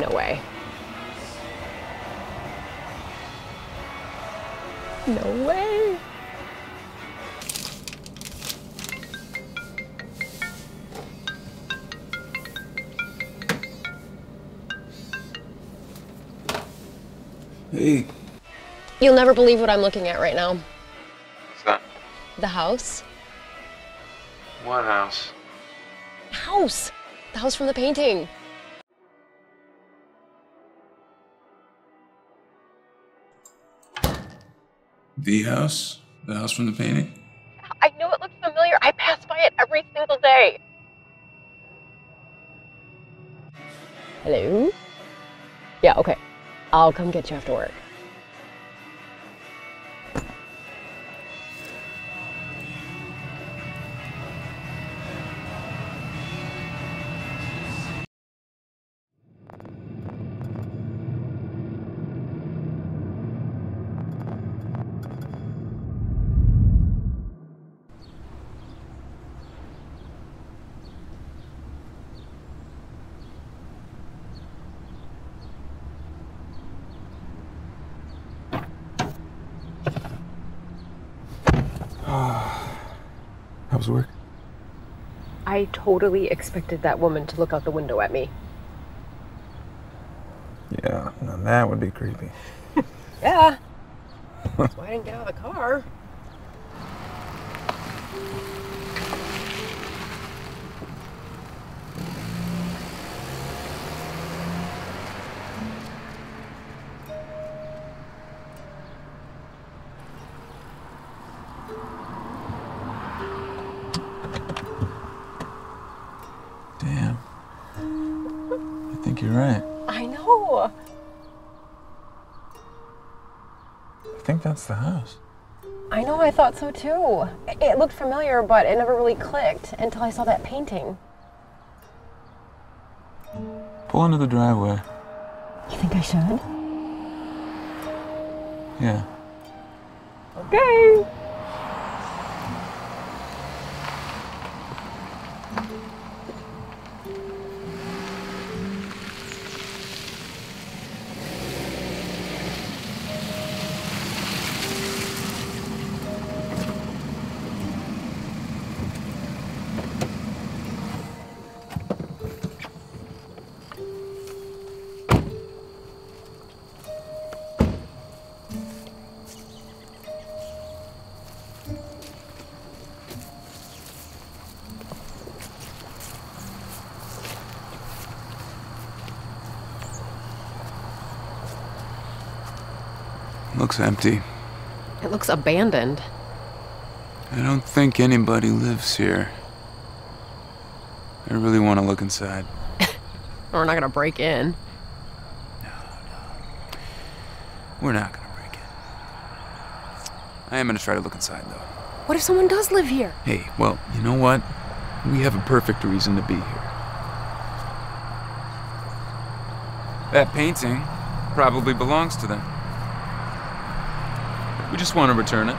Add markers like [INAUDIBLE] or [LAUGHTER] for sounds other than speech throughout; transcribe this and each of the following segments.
No way. No way. Hey. You'll never believe what I'm looking at right now. What's that? The house. What house? House. The house from the painting. The house? The house from the painting? I knew it looked familiar. I pass by it every single day. Hello? Yeah, okay. I'll come get you after work. I totally expected that woman to look out the window at me. Yeah, now that would be creepy. [LAUGHS] Yeah. [LAUGHS] That's why I didn't get out of the car. That's the house. I know, I thought so too. It- It looked familiar, but it never really clicked until I saw that painting. Pull into the driveway. You think I should? Yeah. Okay. Looks empty. It looks abandoned. I don't think anybody lives here. I really want to look inside. [LAUGHS] We're not gonna break in. No, no. We're not gonna break in. I am gonna try to look inside, though. What if someone does live here? Hey, well, you know what? We have a perfect reason to be here. That painting probably belongs to them. We just want to return it.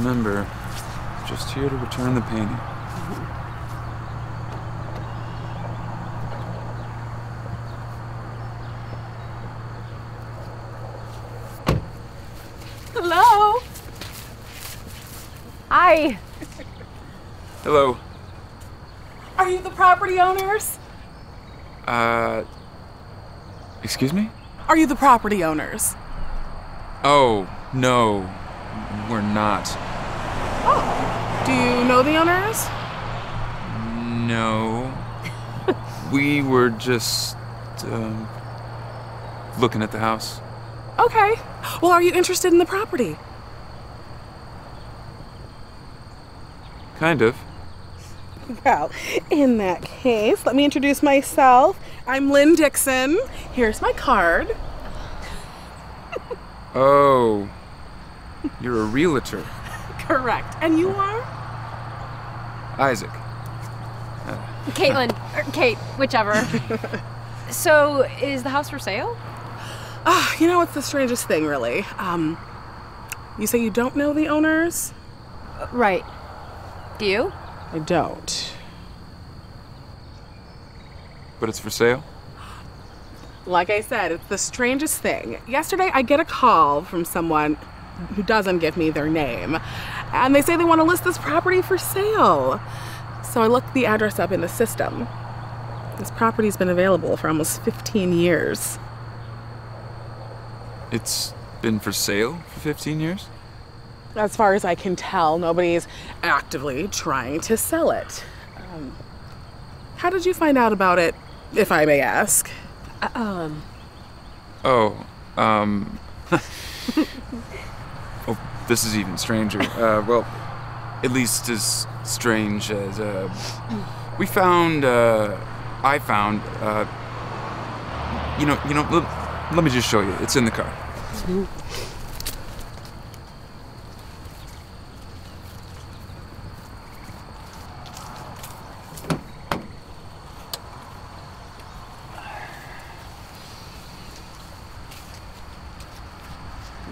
Remember, just here to return the painting. Hello? Hi. Hello. Are you the property owners? Uh. Excuse me? Are you the property owners? Oh, no. We're not. Do you know the owners? No. [LAUGHS] we were just. Um, looking at the house. Okay. Well, are you interested in the property? Kind of. Well, in that case, let me introduce myself. I'm Lynn Dixon. Here's my card. Oh. You're a realtor. [LAUGHS] Correct. And you are? Isaac. Caitlin. Or Kate, whichever. [LAUGHS] so, is the house for sale? Ah, you know, it's the strangest thing, really. Um, you say you don't know the owners? Right. Do you? I don't. But it's for sale? Like I said, it's the strangest thing. Yesterday, I get a call from someone who doesn't give me their name, and they say they want to list this property for sale. So I looked the address up in the system. This property's been available for almost 15 years. It's been for sale for 15 years? As far as I can tell, nobody's actively trying to sell it. Um, how did you find out about it, if I may ask? Um, Oh, um. [LAUGHS] this is even stranger. Uh, well, at least as strange as, uh. We found, uh. I found, uh. You know, you know, let, let me just show you. It's in the car.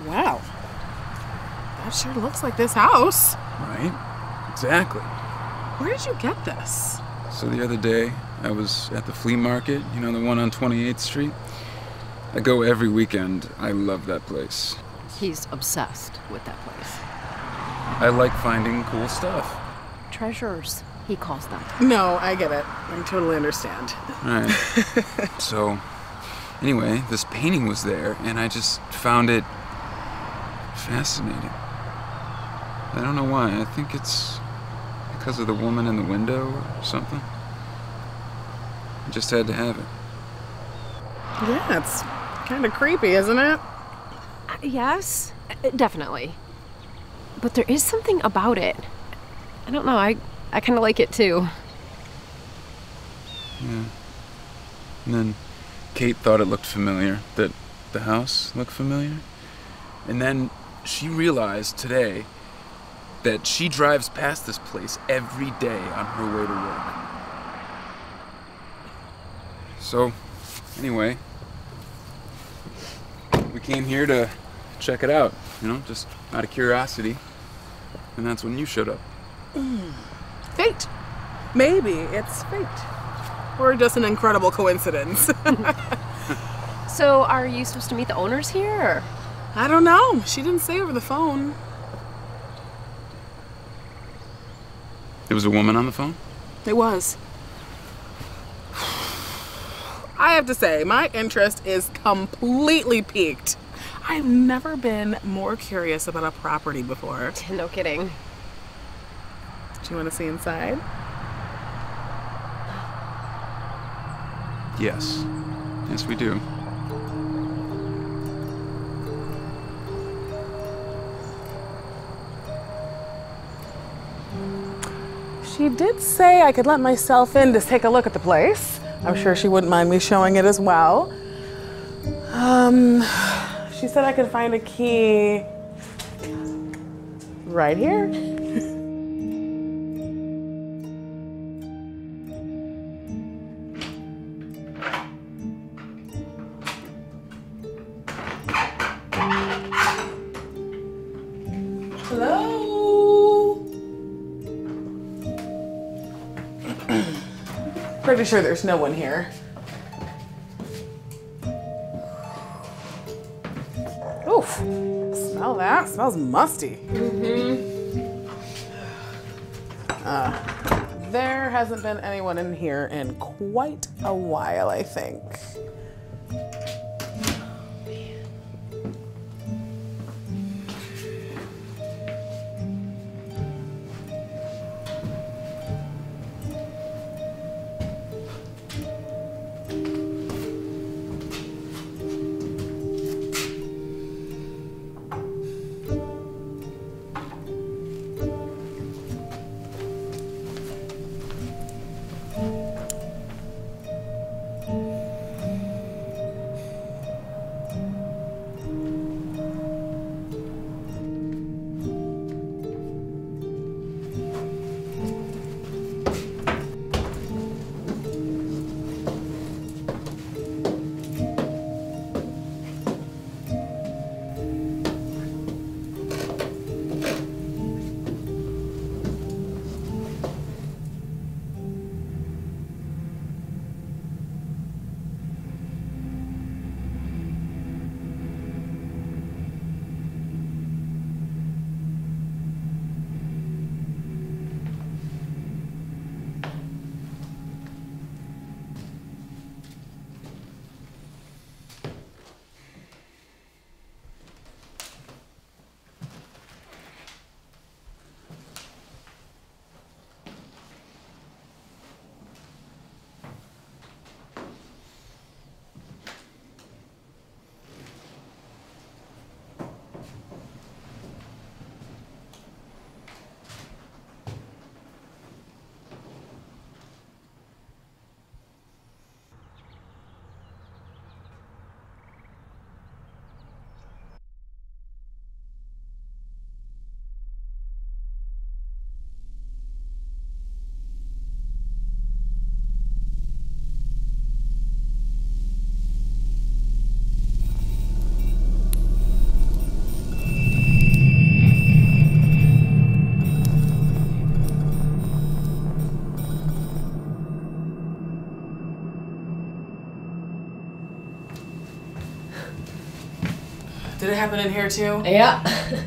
Wow. That sure looks like this house. Right? Exactly. Where did you get this? So the other day, I was at the flea market, you know, the one on 28th Street. I go every weekend. I love that place. he's obsessed with that place. I like finding cool stuff. Treasures, he calls them. No, I get it. I totally understand. Right. [LAUGHS] so, anyway, this painting was there, and I just found it fascinating. I don't know why. I think it's because of the woman in the window or something. I just had to have it. Yeah, it's kind of creepy, isn't it? Uh, yes, uh, definitely. But there is something about it. I don't know, I, I kind of like it too. Yeah. And then Kate thought it looked familiar, that the house looked familiar. And then she realized today that she drives past this place every day on her way to work. So, anyway, we came here to check it out, you know, just out of curiosity. And that's when you showed up. Mm. Fate. Maybe it's fate. Or just an incredible coincidence. [LAUGHS] So, are you supposed to meet the owners here? Or? I don't know. She didn't say over the phone. Was a woman on the phone? It was. I have to say, my interest is completely piqued. I've never been more curious about a property before. [LAUGHS] No kidding. Do you want to see inside? Yes. Yes, we do. She did say I could let myself in to take a look at the place. I'm sure she wouldn't mind me showing it as well. Um, she said I could find a key right here. Pretty sure there's no one here. Oof, Smell that? smells musty. Uh, there hasn't been anyone in here in quite a while, I think. Did it happen in here too? Yeah. [LAUGHS]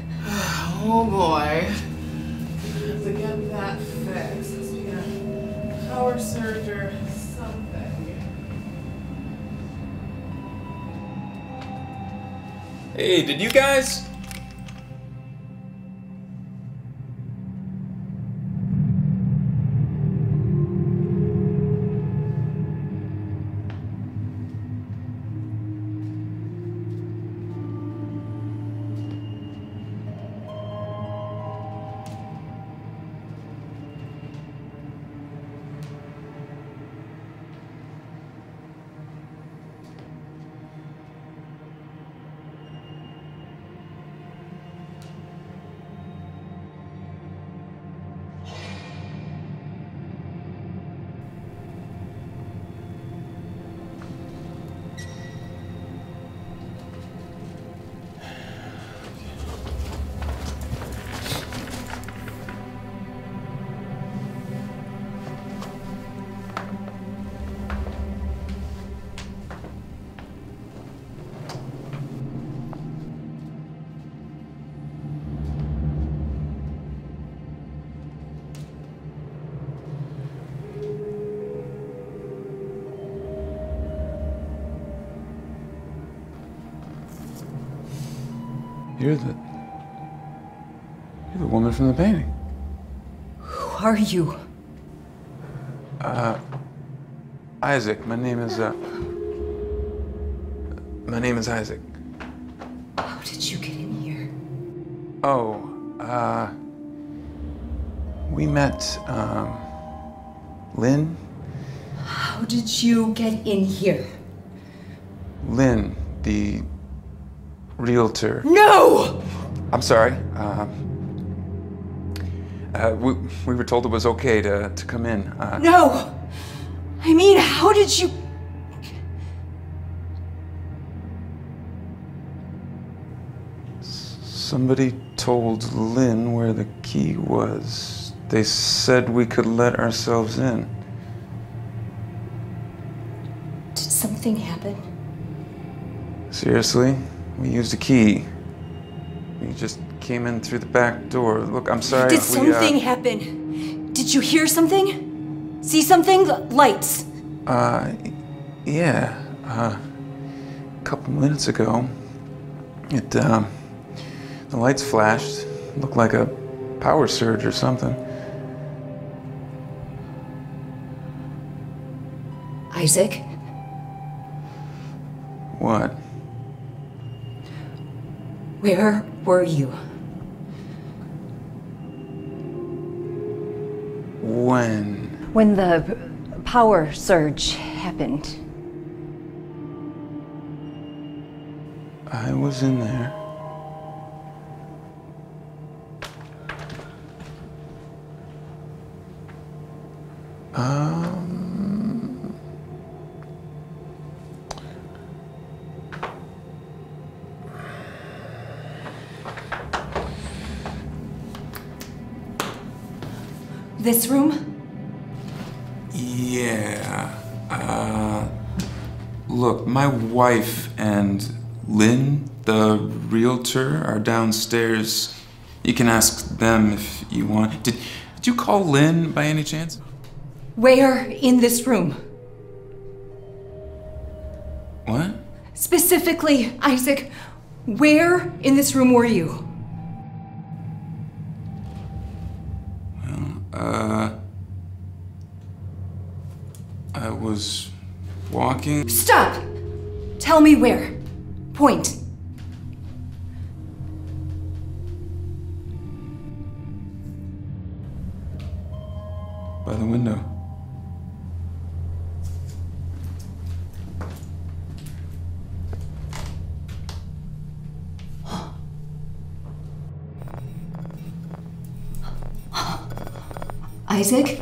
Oh boy. Have to get that fixed. Must power surge or something. Hey, did you guys? You're the. You're the woman from the painting. Who are you? Uh... Isaac. My name is, uh. My name is Isaac. How did you get in here? Oh, uh. We met, um. Lynn? How did you get in here? Lynn, the realtor. No! I'm sorry. Um, uh, we, we were told it was okay to, to come in. Uh, No! I mean, how did you. Somebody told Lynn where the key was. They said we could let ourselves in. Did something happen? Seriously? We used a key. You just came in through the back door. Look, I'm sorry. Did we, uh, something happen? Did you hear something? See something? L- lights. Uh, yeah. Uh, a couple minutes ago, it, um, the lights flashed. Looked like a power surge or something. Isaac? What? Where were you? When? When the power surge happened, I was in there. Um. This room? Yeah. Uh. Look, my wife and Lynn, the realtor, are downstairs. You can ask them if you want. Did, did you call Lynn by any chance? Where in this room? What? Specifically, Isaac, where in this room were you? Uh. I was walking. Stop! Tell me where. Point. by the window. [GASPS] Isaac?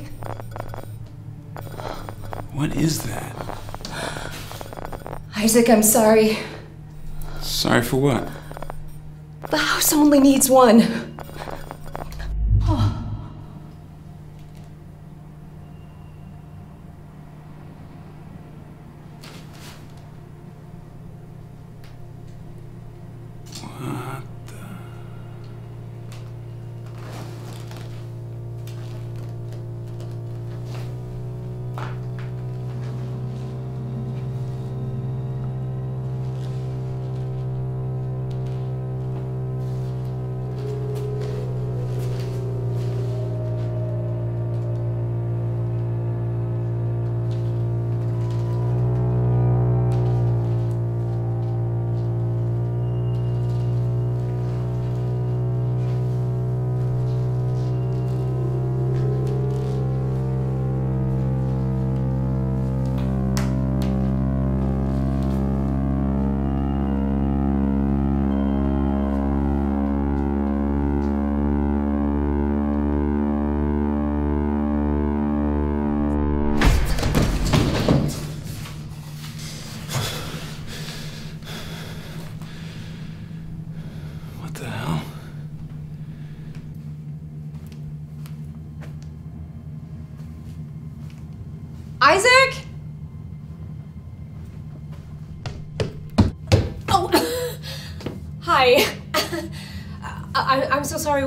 What is that? Isaac, I'm sorry. Sorry for what? The house only needs one.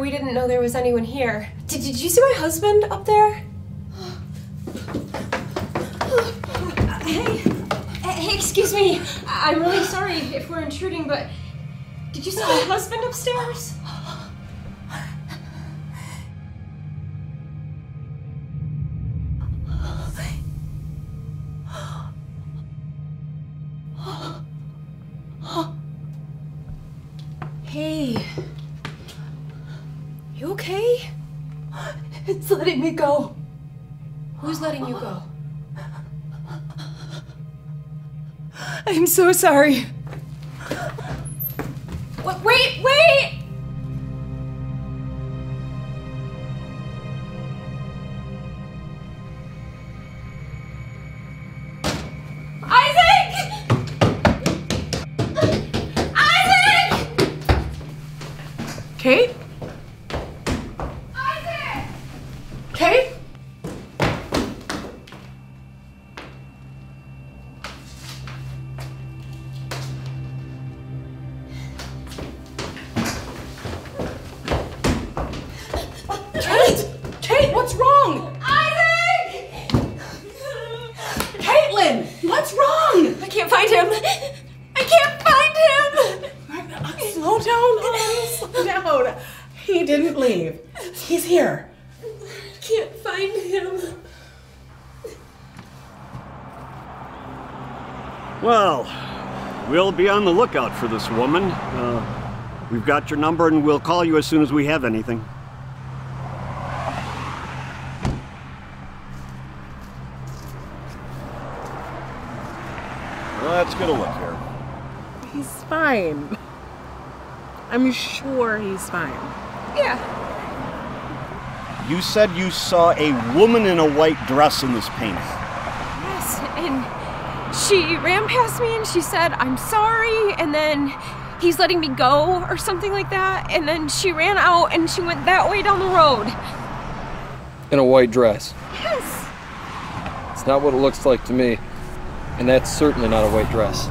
We didn't know there was anyone here. Did, did you see my husband up there? [GASPS] Hey, hey, excuse me. I'm really sorry if we're intruding, but did you see my [GASPS] husband upstairs? I'm so sorry. He's here. Can't find him. Well, we'll be on the lookout for this woman. Uh, we've got your number and we'll call you as soon as we have anything. Let's get a look here. He's fine. I'm sure he's fine. Yeah. You said you saw a woman in a white dress in this painting. Yes. And she ran past me and she said, I'm sorry. And then he's letting me go or something like that. And then she ran out and she went that way down the road. In a white dress. Yes. It's not what it looks like to me. And that's certainly not a white dress.